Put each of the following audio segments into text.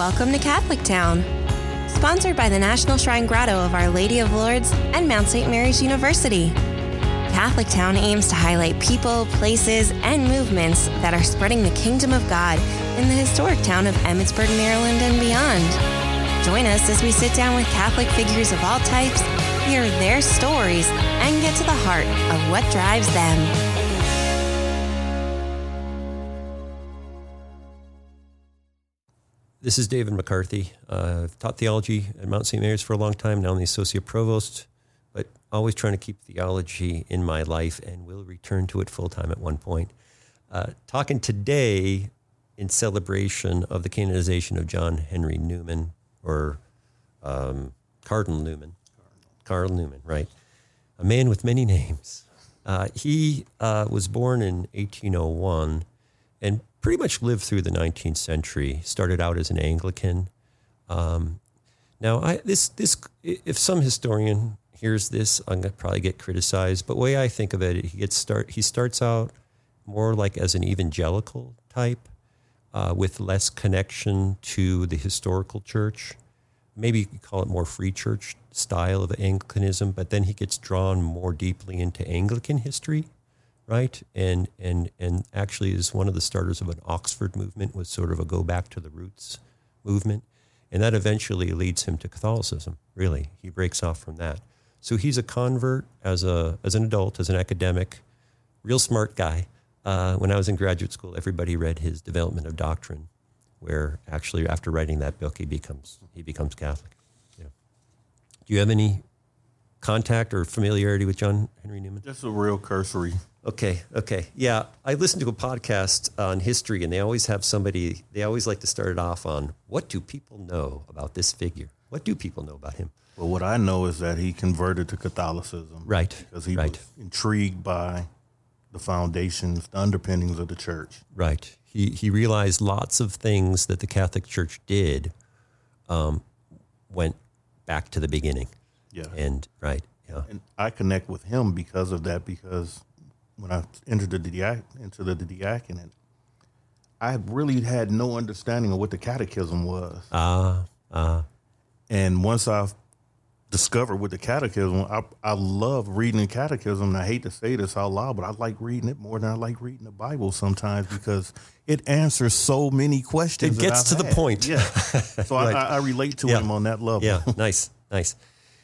Welcome to Catholic Town. Sponsored by the National Shrine Grotto of Our Lady of Lourdes and Mount St. Mary's University. Catholic Town aims to highlight people, places, and movements that are spreading the kingdom of God in the historic town of Emmitsburg, Maryland, and beyond. Join us as we sit down with Catholic figures of all types, hear their stories, and get to the heart of what drives them. This is David McCarthy. Uh, I've taught theology at Mount St. Mary's for a long time. Now I'm the associate provost, but always trying to keep theology in my life and will return to it full time at one point. Uh, talking today in celebration of the canonization of John Henry Newman, or um, Cardinal Newman. Cardinal Newman, right. A man with many names. Uh, he uh, was born in 1801 and pretty much lived through the 19th century. Started out as an Anglican. Um, now, I, this this if some historian hears this, I'm gonna probably get criticized. But the way I think of it, he gets start he starts out more like as an evangelical type, uh, with less connection to the historical church. Maybe you could call it more free church style of Anglicanism, but then he gets drawn more deeply into Anglican history right? And and and actually is one of the starters of an Oxford movement was sort of a go back to the roots movement. And that eventually leads him to Catholicism, really. He breaks off from that. So he's a convert as a as an adult, as an academic, real smart guy. Uh, when I was in graduate school, everybody read his Development of Doctrine, where actually after writing that book, he becomes he becomes Catholic. Yeah. Do you have any contact or familiarity with John Henry Newman? Just a real cursory Okay, okay. Yeah, I listened to a podcast on history, and they always have somebody, they always like to start it off on what do people know about this figure? What do people know about him? Well, what I know is that he converted to Catholicism. Right. Because he right. was intrigued by the foundations, the underpinnings of the church. Right. He, he realized lots of things that the Catholic Church did um, went back to the beginning. Yeah. And, right. Yeah. And I connect with him because of that, because when I entered the diac- into the diaconate, I really had no understanding of what the catechism was. Ah, uh, uh. And once I discovered what the catechism, I, I love reading the catechism. And I hate to say this out loud, but I like reading it more than I like reading the Bible sometimes because it answers so many questions. It gets to had. the point. Yeah. So right. I, I, relate to yeah. him on that level. Yeah. Nice. Nice.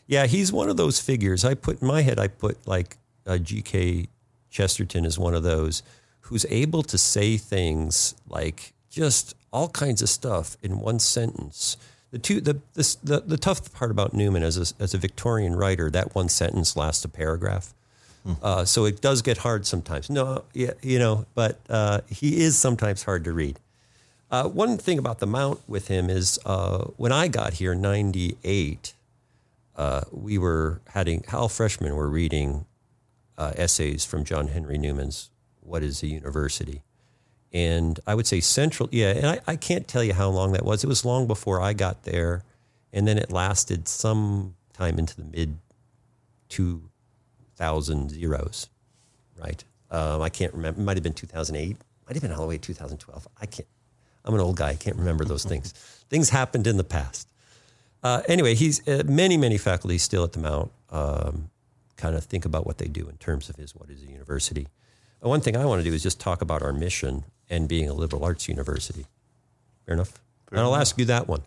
Yeah. He's one of those figures. I put in my head, I put like a G.K. Chesterton is one of those who's able to say things like just all kinds of stuff in one sentence. The two the this, the, the tough part about Newman as a, as a Victorian writer, that one sentence lasts a paragraph. Hmm. Uh, so it does get hard sometimes. No, yeah, you know, but uh, he is sometimes hard to read. Uh, one thing about the Mount with him is uh, when I got here, in '98, uh, we were having Hal Freshman were reading uh, essays from John Henry Newman's What is a University? And I would say central, yeah, and I, I can't tell you how long that was. It was long before I got there. And then it lasted some time into the mid 2000 zeros, right? Um, I can't remember. It might have been 2008. Might have been all the way to 2012. I can't. I'm an old guy. I can't remember those things. things happened in the past. Uh, anyway, he's uh, many, many faculty still at the Mount. Um, kind of think about what they do in terms of his what is a university. Uh, one thing I want to do is just talk about our mission and being a liberal arts university. Fair enough. Fair and I'll enough. ask you that one.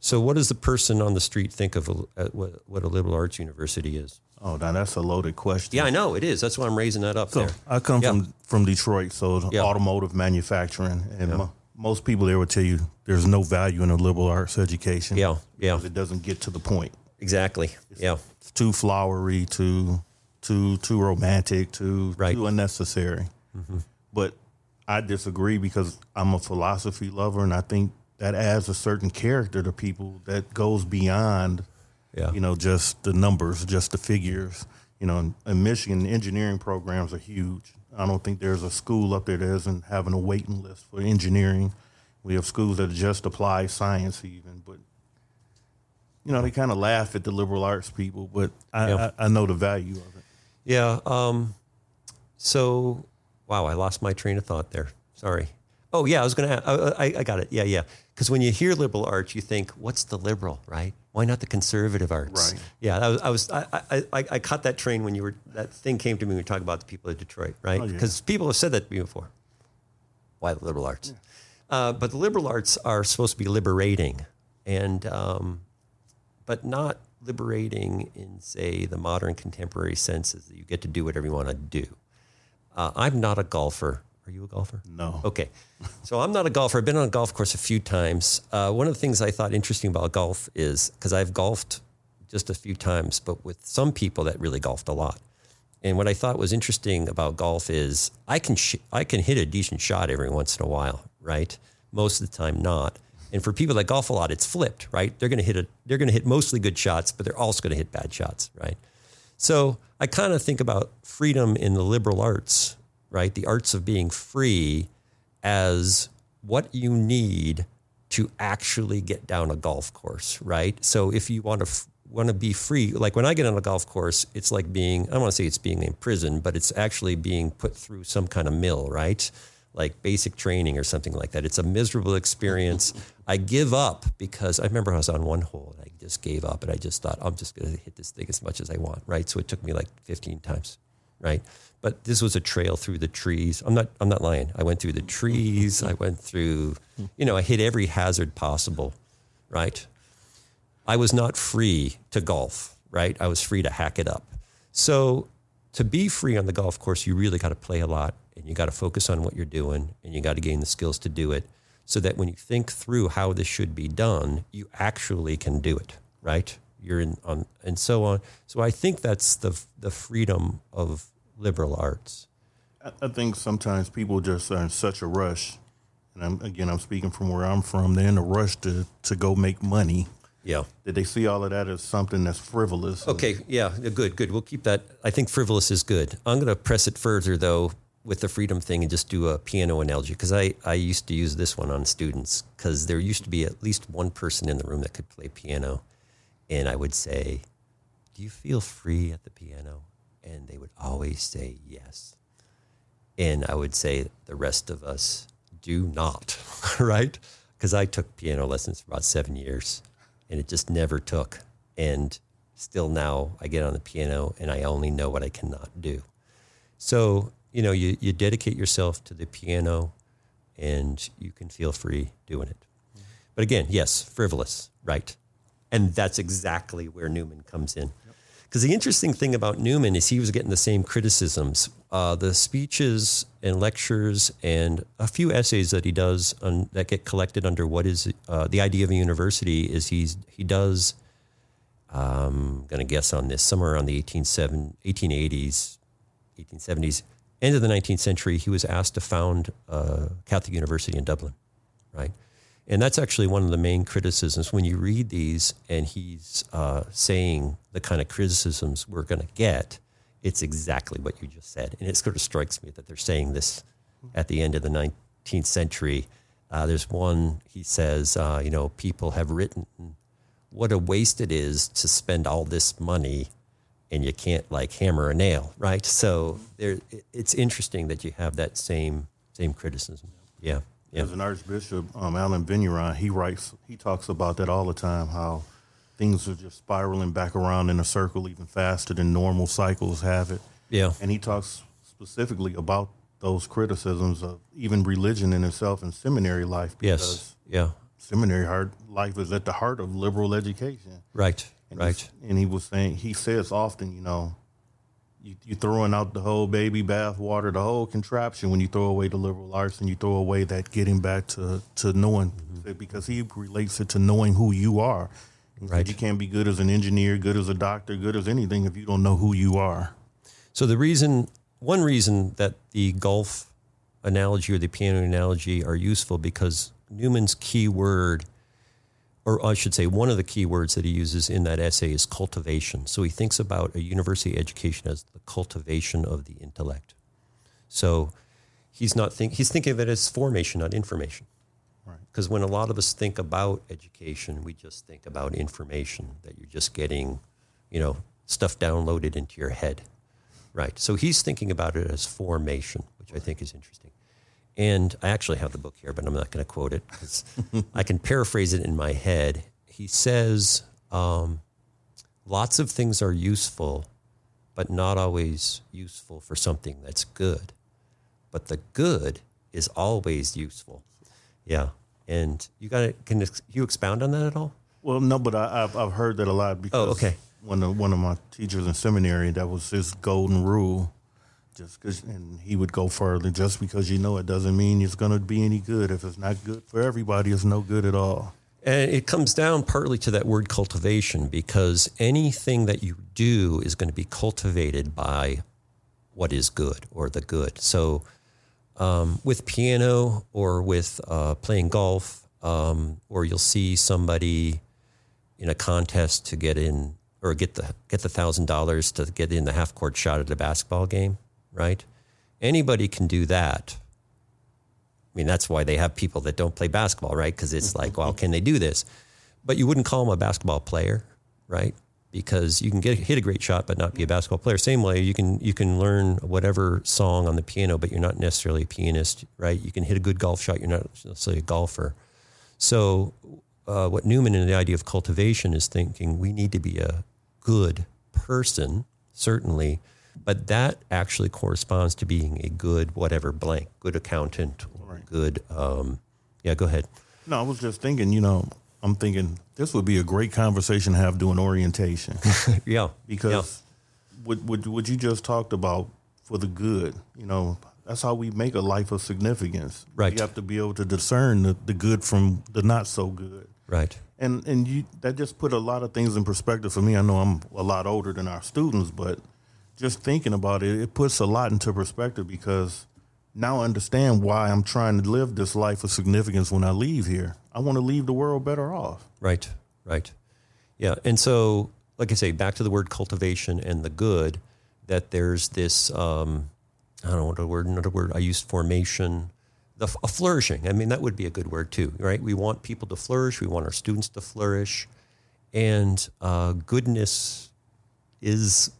So, what does the person on the street think of a, uh, what, what a liberal arts university is? Oh, now that's a loaded question. Yeah, I know it is. That's why I'm raising that up so there. I come yeah. from from Detroit, so yeah. automotive manufacturing, and yeah. mo- most people there would tell you there's no value in a liberal arts education. Yeah, yeah. It doesn't get to the point. Exactly. It's, yeah. It's too flowery, too too too romantic, too right. too unnecessary. Mm-hmm. But I disagree because I'm a philosophy lover, and I think that adds a certain character to people that goes beyond, yeah. you know, just the numbers, just the figures. You know, in, in Michigan, engineering programs are huge. I don't think there's a school up there that isn't having a waiting list for engineering. We have schools that just apply science even, but you know, they kind of laugh at the liberal arts people, but I, yeah. I, I, know the value of it. Yeah. Um, so, wow, I lost my train of thought there. Sorry. Oh yeah, I was going to. I, I got it. Yeah, yeah. Because when you hear liberal arts, you think, "What's the liberal?" Right? Why not the conservative arts? Right. Yeah, I was. I, was I, I, I, caught that train when you were. That thing came to me when we were talking about the people of Detroit, right? Because oh, yeah. people have said that to me before. Why the liberal arts? Yeah. Uh, but the liberal arts are supposed to be liberating, and um, but not liberating in say the modern contemporary senses that you get to do whatever you want to do. Uh, I'm not a golfer. Are you a golfer? No. Okay. So I'm not a golfer. I've been on a golf course a few times. Uh, one of the things I thought interesting about golf is because I've golfed just a few times, but with some people that really golfed a lot. And what I thought was interesting about golf is I can sh- I can hit a decent shot every once in a while, right? Most of the time, not. And for people that golf a lot, it's flipped, right? They're going to hit a they're going to hit mostly good shots, but they're also going to hit bad shots, right? So I kind of think about freedom in the liberal arts right? The arts of being free as what you need to actually get down a golf course, right? So if you want to f- want to be free, like when I get on a golf course, it's like being I don't want to say it's being in prison, but it's actually being put through some kind of mill, right? Like basic training or something like that. It's a miserable experience. I give up because I remember I was on one hole and I just gave up and I just thought I'm just going to hit this thing as much as I want, right? So it took me like 15 times, right? but this was a trail through the trees. I'm not I'm not lying. I went through the trees. I went through, you know, I hit every hazard possible, right? I was not free to golf, right? I was free to hack it up. So to be free on the golf course, you really got to play a lot and you got to focus on what you're doing and you got to gain the skills to do it so that when you think through how this should be done, you actually can do it, right? You're in on and so on. So I think that's the the freedom of liberal arts? I think sometimes people just are in such a rush, and I'm, again, I'm speaking from where I'm from. They're in a rush to to go make money. Yeah. Did they see all of that as something that's frivolous? Okay. Yeah. Good. Good. We'll keep that. I think frivolous is good. I'm going to press it further though with the freedom thing and just do a piano analogy because I, I used to use this one on students because there used to be at least one person in the room that could play piano. And I would say, Do you feel free at the piano? And they would always say yes. And I would say the rest of us do not, right? Because I took piano lessons for about seven years and it just never took. And still now I get on the piano and I only know what I cannot do. So, you know, you, you dedicate yourself to the piano and you can feel free doing it. But again, yes, frivolous, right? And that's exactly where Newman comes in. Because the interesting thing about Newman is he was getting the same criticisms. Uh, the speeches and lectures and a few essays that he does on, that get collected under what is uh, the idea of a university is he's he does. I'm going to guess on this somewhere around the 1880s, 1870s, end of the 19th century. He was asked to found a Catholic university in Dublin, right? And that's actually one of the main criticisms when you read these and he's uh, saying the kind of criticisms we're going to get. It's exactly what you just said. And it sort of strikes me that they're saying this at the end of the 19th century. Uh, there's one, he says, uh, you know, people have written what a waste it is to spend all this money and you can't like hammer a nail, right? So there, it's interesting that you have that same same criticism. Yeah. Yeah. As an archbishop, um, Allen Vigneron, he writes, he talks about that all the time. How things are just spiraling back around in a circle even faster than normal cycles have it. Yeah. And he talks specifically about those criticisms of even religion in itself and seminary life. Yes. Yeah. Seminary heart life is at the heart of liberal education. Right. And right. And he was saying he says often, you know, you, you throwing out the whole baby bath water, the whole contraption when you throw away the liberal arts and you throw away that getting back to to knowing mm-hmm. because he relates it to knowing who you are. Right. You can't be good as an engineer, good as a doctor, good as anything if you don't know who you are. So the reason, one reason that the golf analogy or the piano analogy are useful because Newman's key word or I should say, one of the key words that he uses in that essay is cultivation. So he thinks about a university education as the cultivation of the intellect. So he's not think he's thinking of it as formation, not information. Because right. when a lot of us think about education, we just think about information that you're just getting, you know, stuff downloaded into your head. Right. So he's thinking about it as formation, which I think is interesting. And I actually have the book here, but I'm not going to quote it because I can paraphrase it in my head. He says, um, lots of things are useful, but not always useful for something that's good. But the good is always useful. Yeah. And you got to, can you expound on that at all? Well, no, but I, have I've heard that a lot because oh, okay. one of, one of my teachers in seminary, that was his golden rule just cause, and he would go further. Just because you know it doesn't mean it's going to be any good. If it's not good for everybody, it's no good at all. And it comes down partly to that word cultivation because anything that you do is going to be cultivated by what is good or the good. So, um, with piano or with uh, playing golf, um, or you'll see somebody in a contest to get in or get the get the thousand dollars to get in the half court shot at a basketball game right? Anybody can do that. I mean, that's why they have people that don't play basketball, right? Because it's like, well, can they do this? But you wouldn't call them a basketball player, right? Because you can get hit a great shot, but not be a basketball player. Same way, you can you can learn whatever song on the piano, but you're not necessarily a pianist, right? You can hit a good golf shot, you're not necessarily a golfer. So, uh, what Newman in the idea of cultivation is thinking, we need to be a good person, certainly, but that actually corresponds to being a good whatever blank, good accountant, right. good. Um, yeah, go ahead. No, I was just thinking. You know, I'm thinking this would be a great conversation to have during orientation. yeah, because yeah. What, what what you just talked about for the good. You know, that's how we make a life of significance. Right. You have to be able to discern the, the good from the not so good. Right. And and you that just put a lot of things in perspective for me. I know I'm a lot older than our students, but just thinking about it, it puts a lot into perspective because now I understand why I'm trying to live this life of significance when I leave here. I want to leave the world better off. Right, right. Yeah. And so, like I say, back to the word cultivation and the good, that there's this, um, I don't know what a word, another word I used, formation, the, a flourishing. I mean, that would be a good word too, right? We want people to flourish. We want our students to flourish. And uh, goodness is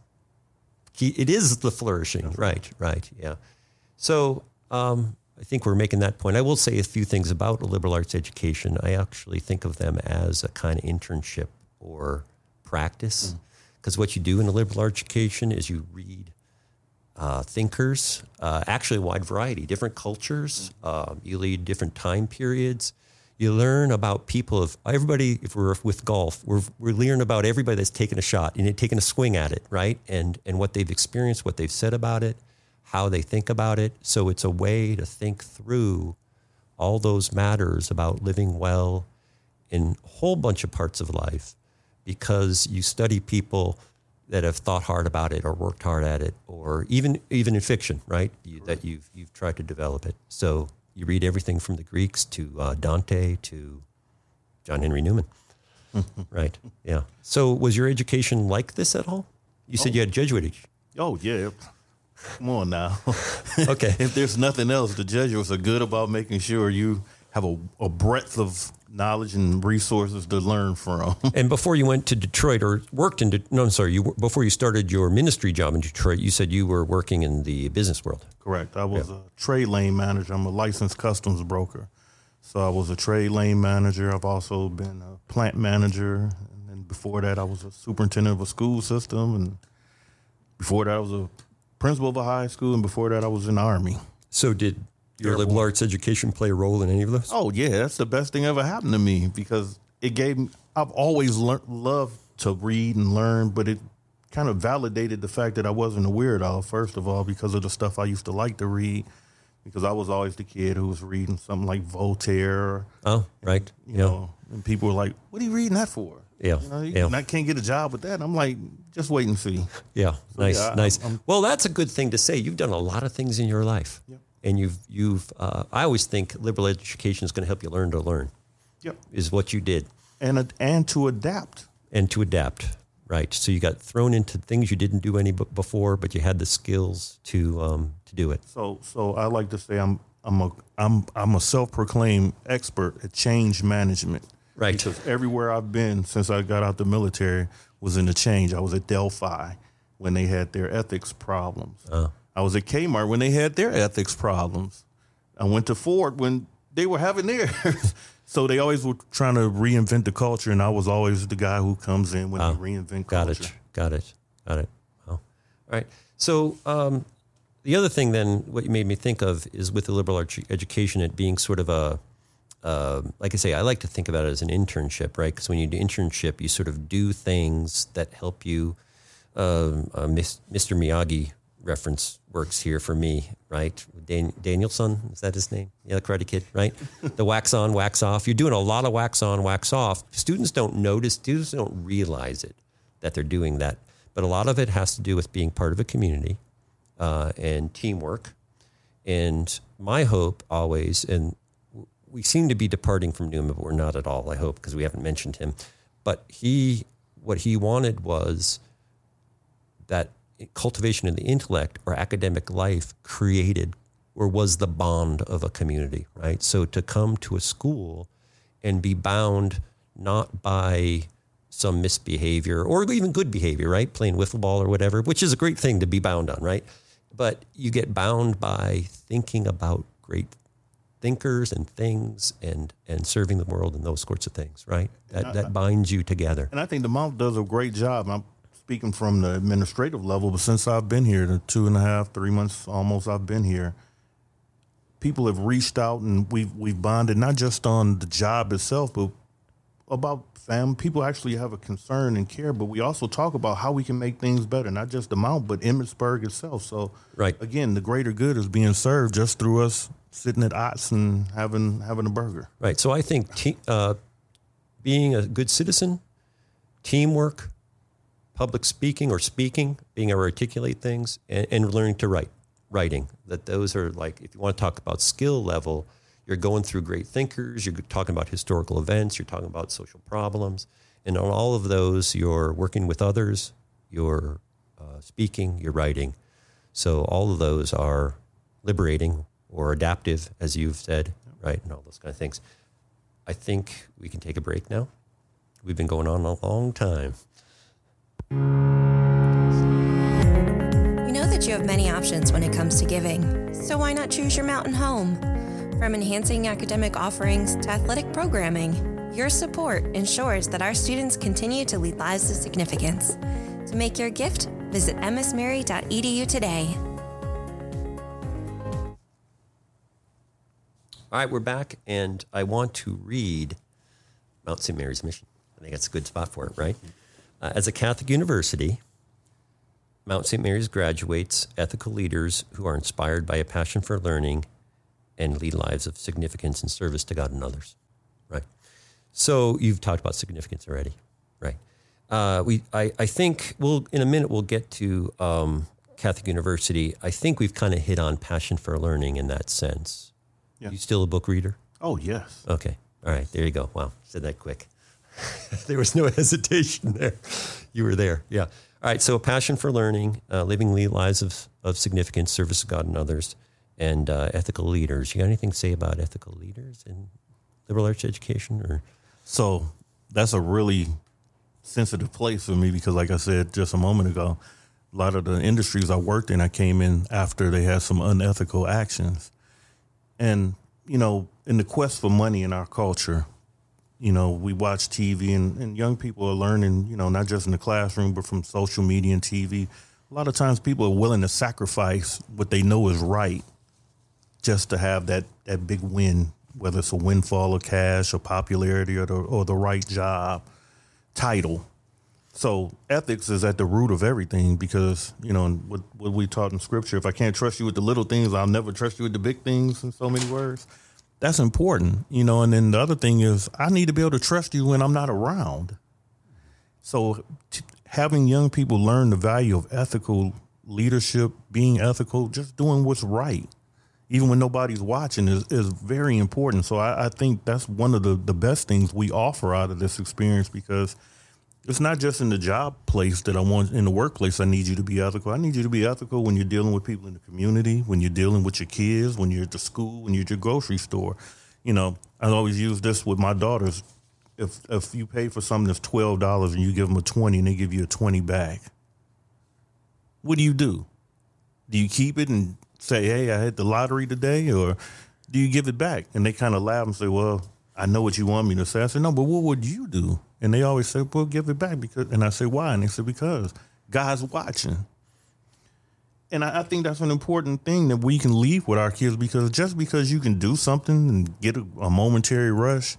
he, it is the flourishing. Right, right, yeah. So um, I think we're making that point. I will say a few things about a liberal arts education. I actually think of them as a kind of internship or practice, because mm. what you do in a liberal arts education is you read uh, thinkers, uh, actually a wide variety, different cultures. Uh, you lead different time periods you learn about people of everybody if we're with golf we're, we're learning about everybody that's taken a shot and taken a swing at it right? And and what they've experienced what they've said about it how they think about it. So it's a way to think through all those matters about living well in a whole bunch of parts of life because you study people that have thought hard about it or worked hard at it or even even in fiction right? You, that you've you've tried to develop it. So you read everything from the Greeks to uh, Dante to John Henry Newman. right. Yeah. So was your education like this at all? You said oh. you had Jesuit. Oh yeah. Come on now. okay. if there's nothing else, the Jesuits are good about making sure you have a, a breadth of knowledge and resources to learn from. and before you went to Detroit or worked in, De- no, I'm sorry, you before you started your ministry job in Detroit, you said you were working in the business world. Correct. I was yeah. a trade lane manager. I'm a licensed customs broker. So I was a trade lane manager. I've also been a plant manager. And then before that, I was a superintendent of a school system. And before that, I was a principal of a high school. And before that, I was in the Army. So did your liberal arts education play a role in any of this? Oh yeah, that's the best thing ever happened to me because it gave me. I've always learned, loved to read and learn, but it kind of validated the fact that I wasn't a weirdo. First of all, because of the stuff I used to like to read, because I was always the kid who was reading something like Voltaire. Oh, right. You yeah. know, and people were like, "What are you reading that for?" Yeah, you know, yeah. I can't get a job with that. And I'm like, just wait and see. Yeah, so, nice, yeah, nice. I'm, I'm, well, that's a good thing to say. You've done a lot of things in your life. Yep and you've you've uh, I always think liberal education is going to help you learn to learn. Yep, is what you did, and and to adapt and to adapt. Right. So you got thrown into things you didn't do any before, but you had the skills to um, to do it. So so I like to say I'm I'm a I'm I'm a self-proclaimed expert at change management. Right. Because everywhere I've been since I got out the military was in the change. I was at Delphi when they had their ethics problems. Uh. I was at Kmart when they had their ethics problems. I went to Ford when they were having theirs. so they always were trying to reinvent the culture, and I was always the guy who comes in when they reinvent got culture. Got it. Got it. Got it. Well, all right. So um, the other thing, then, what you made me think of is with the liberal arts education, it being sort of a uh, like I say, I like to think about it as an internship, right? Because when you do internship, you sort of do things that help you. Uh, uh, Mr. Miyagi reference works here for me, right? Dan- Daniel-san, is that his name? Yeah, the Karate Kid, right? the wax on, wax off. You're doing a lot of wax on, wax off. Students don't notice, students don't realize it that they're doing that. But a lot of it has to do with being part of a community uh, and teamwork. And my hope always, and we seem to be departing from Newman, but we're not at all, I hope, because we haven't mentioned him. But he, what he wanted was that cultivation of the intellect or academic life created or was the bond of a community, right? So to come to a school and be bound not by some misbehavior or even good behavior, right? Playing wiffle ball or whatever, which is a great thing to be bound on, right? But you get bound by thinking about great thinkers and things and and serving the world and those sorts of things, right? That that binds you together. And I think the Mount does a great job. I'm speaking from the administrative level, but since I've been here, the two and a half, three months almost I've been here, people have reached out and we've we've bonded not just on the job itself, but about family. People actually have a concern and care, but we also talk about how we can make things better, not just the Mount, but Emmitsburg itself. So, right again, the greater good is being served just through us sitting at Ott's and having having a burger. Right. So I think te- uh, being a good citizen, teamwork, public speaking or speaking, being able to articulate things, and, and learning to write, writing. That those are like if you want to talk about skill level, you're going through great thinkers. You're talking about historical events. You're talking about social problems, and on all of those, you're working with others. You're uh, speaking. You're writing. So all of those are liberating or adaptive, as you've said, right, and all those kind of things. I think we can take a break now. We've been going on a long time. We know that you have many options when it comes to giving, so why not choose your mountain home? From enhancing academic offerings to athletic programming, your support ensures that our students continue to lead lives of significance. To make your gift, visit msmary.edu today. All right, we're back, and I want to read Mount St. Mary's Mission. I think that's a good spot for it, right? Uh, as a Catholic university, Mount St. Mary's graduates ethical leaders who are inspired by a passion for learning and lead lives of significance and service to God and others, right? So you've talked about significance already, right? Uh, we, I, I think we'll in a minute we'll get to um, Catholic University. I think we've kind of hit on passion for learning in that sense yeah. You still a book reader? Oh, yes. Okay. All right. There you go. Wow. Said that quick. there was no hesitation there. You were there. Yeah. All right. So, a passion for learning, uh, living lives of, of significance, service to God and others, and uh, ethical leaders. You got anything to say about ethical leaders in liberal arts education? Or so that's a really sensitive place for me because, like I said just a moment ago, a lot of the industries I worked in, I came in after they had some unethical actions. And, you know, in the quest for money in our culture, you know, we watch TV and, and young people are learning, you know, not just in the classroom, but from social media and TV. A lot of times people are willing to sacrifice what they know is right just to have that, that big win, whether it's a windfall of cash or popularity or the, or the right job title. So ethics is at the root of everything because you know what what we taught in scripture. If I can't trust you with the little things, I'll never trust you with the big things. In so many words, that's important, you know. And then the other thing is, I need to be able to trust you when I'm not around. So t- having young people learn the value of ethical leadership, being ethical, just doing what's right, even when nobody's watching, is, is very important. So I, I think that's one of the, the best things we offer out of this experience because – it's not just in the job place that I want in the workplace. I need you to be ethical. I need you to be ethical when you're dealing with people in the community, when you're dealing with your kids, when you're at the school, when you're at your grocery store. You know, I always use this with my daughters. If if you pay for something that's twelve dollars and you give them a twenty and they give you a twenty back, what do you do? Do you keep it and say, "Hey, I hit the lottery today," or do you give it back? And they kind of laugh and say, well, I know what you want me to say. I said, no, but what would you do? And they always say, well, give it back because. And I say, why? And they said, because God's watching. And I, I, think that's an important thing that we can leave with our kids because just because you can do something and get a, a momentary rush,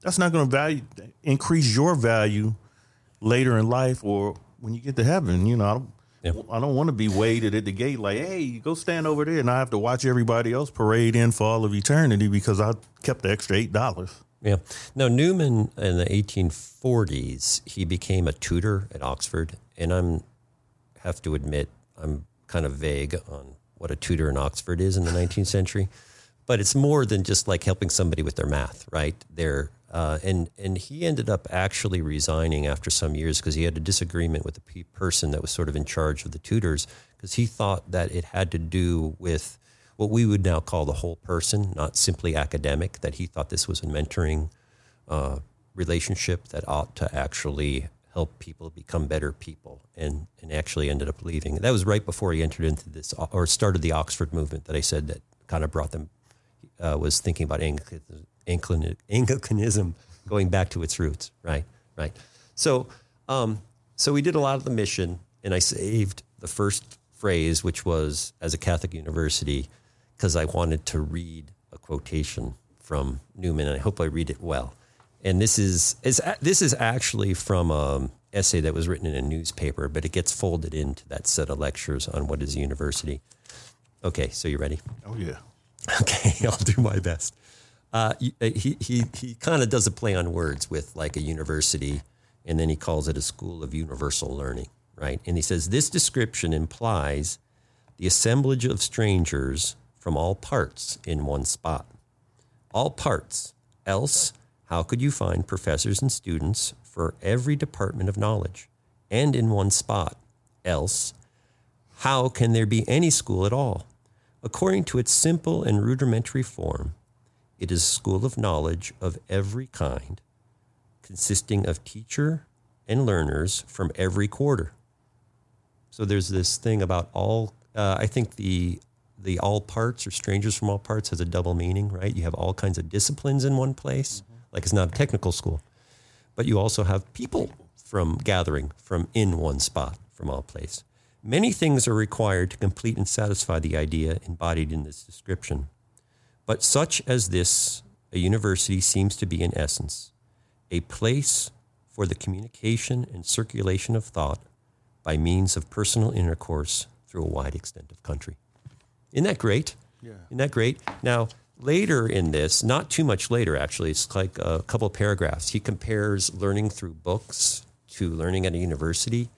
that's not going to value increase your value later in life or when you get to heaven. You know, yeah. I don't want to be waited at the gate like, hey, you go stand over there, and I have to watch everybody else parade in for all of eternity because I kept the extra eight dollars. Yeah. Now Newman in the 1840s, he became a tutor at Oxford, and I'm have to admit I'm kind of vague on what a tutor in Oxford is in the 19th century, but it's more than just like helping somebody with their math, right? They're uh, and and he ended up actually resigning after some years because he had a disagreement with the pe- person that was sort of in charge of the tutors because he thought that it had to do with what we would now call the whole person, not simply academic. That he thought this was a mentoring uh, relationship that ought to actually help people become better people, and and actually ended up leaving. That was right before he entered into this or started the Oxford movement that I said that kind of brought them. Uh, was thinking about Anglicanism Anglicanism going back to its roots, right? Right. So, um, so we did a lot of the mission, and I saved the first phrase, which was as a Catholic university, because I wanted to read a quotation from Newman, and I hope I read it well. And this is, is this is actually from an essay that was written in a newspaper, but it gets folded into that set of lectures on what is a university. Okay, so you ready? Oh yeah. Okay, I'll do my best. Uh, uh, he he he kind of does a play on words with like a university, and then he calls it a school of universal learning, right? And he says this description implies the assemblage of strangers from all parts in one spot. All parts. Else, how could you find professors and students for every department of knowledge, and in one spot? Else, how can there be any school at all? According to its simple and rudimentary form, it is a school of knowledge of every kind, consisting of teacher and learners from every quarter. So there's this thing about all. Uh, I think the the all parts or strangers from all parts has a double meaning, right? You have all kinds of disciplines in one place, mm-hmm. like it's not a technical school, but you also have people from gathering from in one spot from all place. Many things are required to complete and satisfy the idea embodied in this description. But such as this, a university seems to be in essence a place for the communication and circulation of thought by means of personal intercourse through a wide extent of country. Isn't that great? Yeah. Isn't that great? Now, later in this, not too much later actually, it's like a couple paragraphs. He compares learning through books to learning at a university.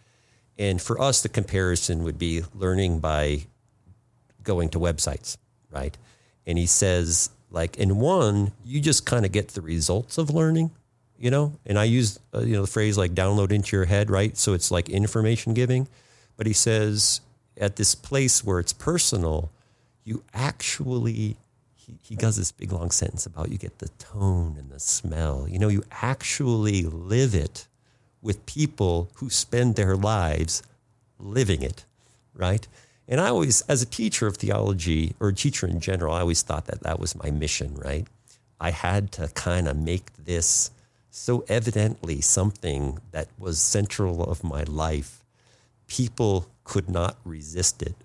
And for us, the comparison would be learning by going to websites, right? And he says like in one you just kind of get the results of learning you know? And i use uh, you know the phrase like download into your head right? So it's like information giving. But he says at this place where it's personal you actually he, he does this big long sentence about you get the tone and the smell. You know you actually live it with people who spend their lives living it right and I always, as a teacher of theology or a teacher in general, I always thought that that was my mission, right? I had to kind of make this so evidently something that was central of my life. People could not resist it,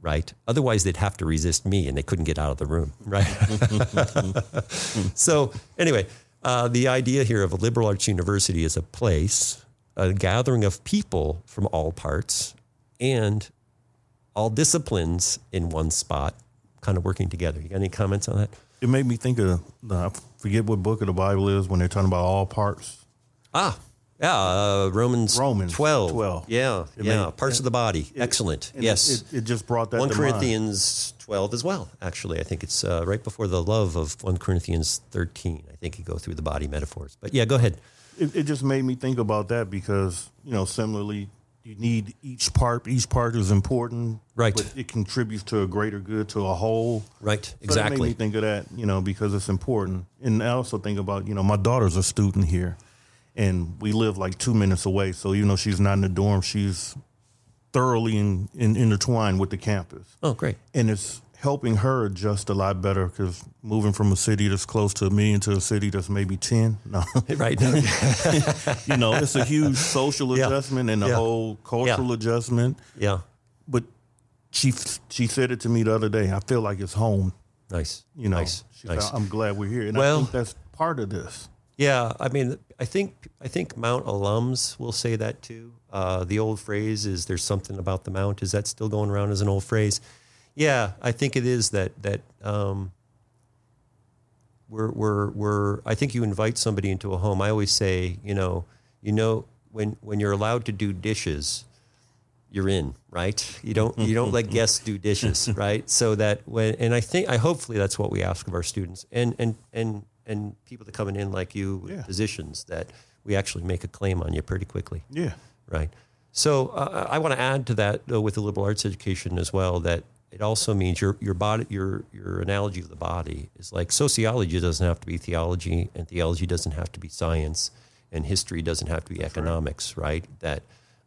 right? Otherwise, they'd have to resist me and they couldn't get out of the room, right? so, anyway, uh, the idea here of a liberal arts university is a place, a gathering of people from all parts, and all disciplines in one spot, kind of working together. You got any comments on that? It made me think of I forget what book of the Bible is when they're talking about all parts. Ah, yeah, uh, Romans, Romans 12. 12. Yeah, it yeah, made, parts of the body. It, Excellent. yes. It, it, just brought that 1 Corinthians mind. 12 as well, actually. I think it's uh, right before the love of 1 Corinthians 13. I think you go through the body metaphors. But yeah, go ahead. It, just made me think about that because, you know, similarly you need each part. Each part is important, right? But it contributes to a greater good, to a whole, right? So exactly. That made me think of that, you know, because it's important. And I also think about, you know, my daughter's a student here, and we live like two minutes away. So even though she's not in the dorm, she's thoroughly in, in, intertwined with the campus. Oh, great! And it's helping her adjust a lot better because moving from a city that's close to me into a city that's maybe 10 no. Right. You know it's a huge social yeah. adjustment and a yeah. whole cultural yeah. adjustment. Yeah. But she she said it to me the other day i feel like it's home. Nice. You know nice. nice. I'm glad we're here. And well, i think that's part of this. Yeah. I mean i think i think mount alums will say that too. Uh, the old phrase is there's something about the mount. Is that still going around as an old phrase yeah, I think it is that that um, we're we're we're. I think you invite somebody into a home. I always say, you know, you know, when when you're allowed to do dishes, you're in, right? You don't you don't let guests do dishes, right? So that when and I think I hopefully that's what we ask of our students and and and and people that coming in like you, yeah. physicians, that we actually make a claim on you pretty quickly. Yeah. Right. So uh, I want to add to that though, with the liberal arts education as well that it also means your your body your your analogy of the body is like sociology doesn't have to be theology and theology doesn't have to be science and history doesn't have to be That's economics right, right? that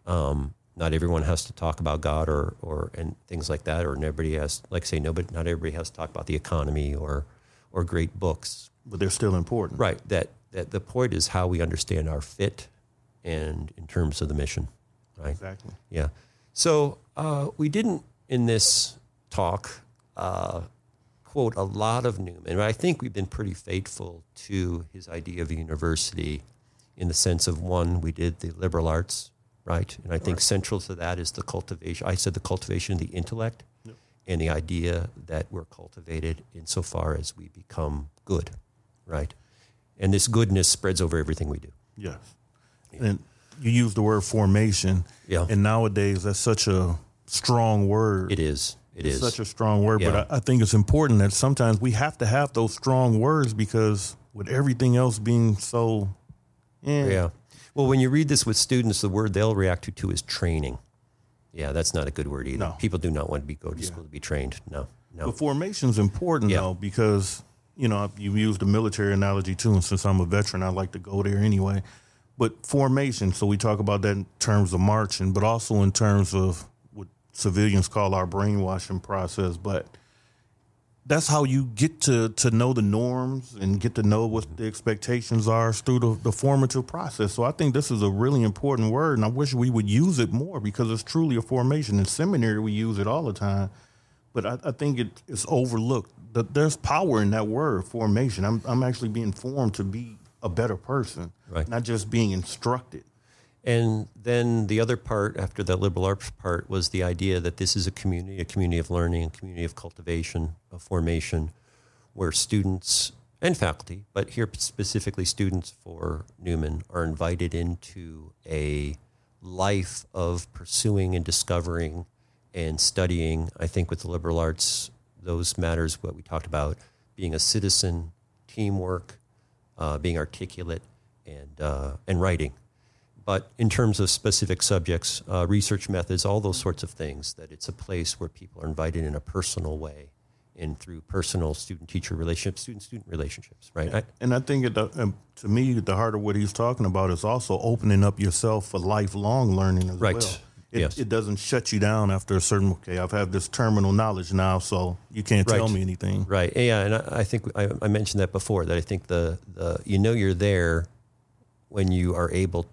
um, not everyone has to talk about God or or and things like that or nobody has like say nobody not everybody has to talk about the economy or or great books. But they're still important. Right that that the point is how we understand our fit and in terms of the mission right? Exactly. Yeah. So uh, we didn't in this talk uh, quote a lot of Newman. I think we've been pretty faithful to his idea of a university in the sense of one, we did the liberal arts, right? And I think right. central to that is the cultivation. I said the cultivation of the intellect yep. and the idea that we're cultivated insofar as we become good, right? And this goodness spreads over everything we do. Yes. Yeah. And you use the word formation. Yeah. And nowadays that's such a strong word. It is. It it's is. such a strong word, yeah. but I, I, think it's important that sometimes we have to have those strong words because with everything else being so, eh. yeah. Well, when you read this with students, the word they'll react to too is training. Yeah, that's not a good word either. No. People do not want to be go to yeah. school to be trained. No, no. The formation's important yeah. though because you know you used the military analogy too, and since I'm a veteran, I like to go there anyway. But formation, so we talk about that in terms of marching, but also in terms of civilians call our brainwashing process, but that's how you get to to know the norms and get to know what the expectations are through the, the, formative process. So I think this is a really important word, and I wish we would use it more because it's truly a formation. In seminary, we use it all the time, but I, I think it, it's overlooked. That there's power in that word, formation. I'm I'm actually being formed to be a better person, right. not just being instructed. And then the other part, after that liberal arts part, was the idea that this is a community, a community of learning, a community of cultivation, of formation, where students and faculty, but here specifically students for Newman, are invited into a life of pursuing and discovering and studying. I think with the liberal arts, those matters, what we talked about, being a citizen, teamwork, uh, being articulate, and, uh, and writing but in terms of specific subjects, uh, research methods, all those sorts of things, that it's a place where people are invited in a personal way and through personal student-teacher relationships, student-student relationships, right? I, and I think the, um, to me, the heart of what he's talking about is also opening up yourself for lifelong learning as right. well. It, yes. it doesn't shut you down after a certain okay i've had this terminal knowledge now so you can't right. tell me anything right yeah and i, I think I, I, mentioned that before that i think the, the you know you're there when you are able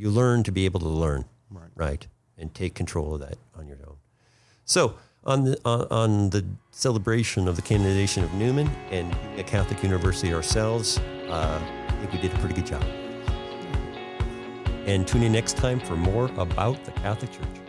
you learn to be able to learn, right? right? And take control of that on your own. So on the on, on the celebration of the canonization of Newman and at Catholic University ourselves, uh, I think we did a pretty good job. And tune in next time for more about the Catholic Church.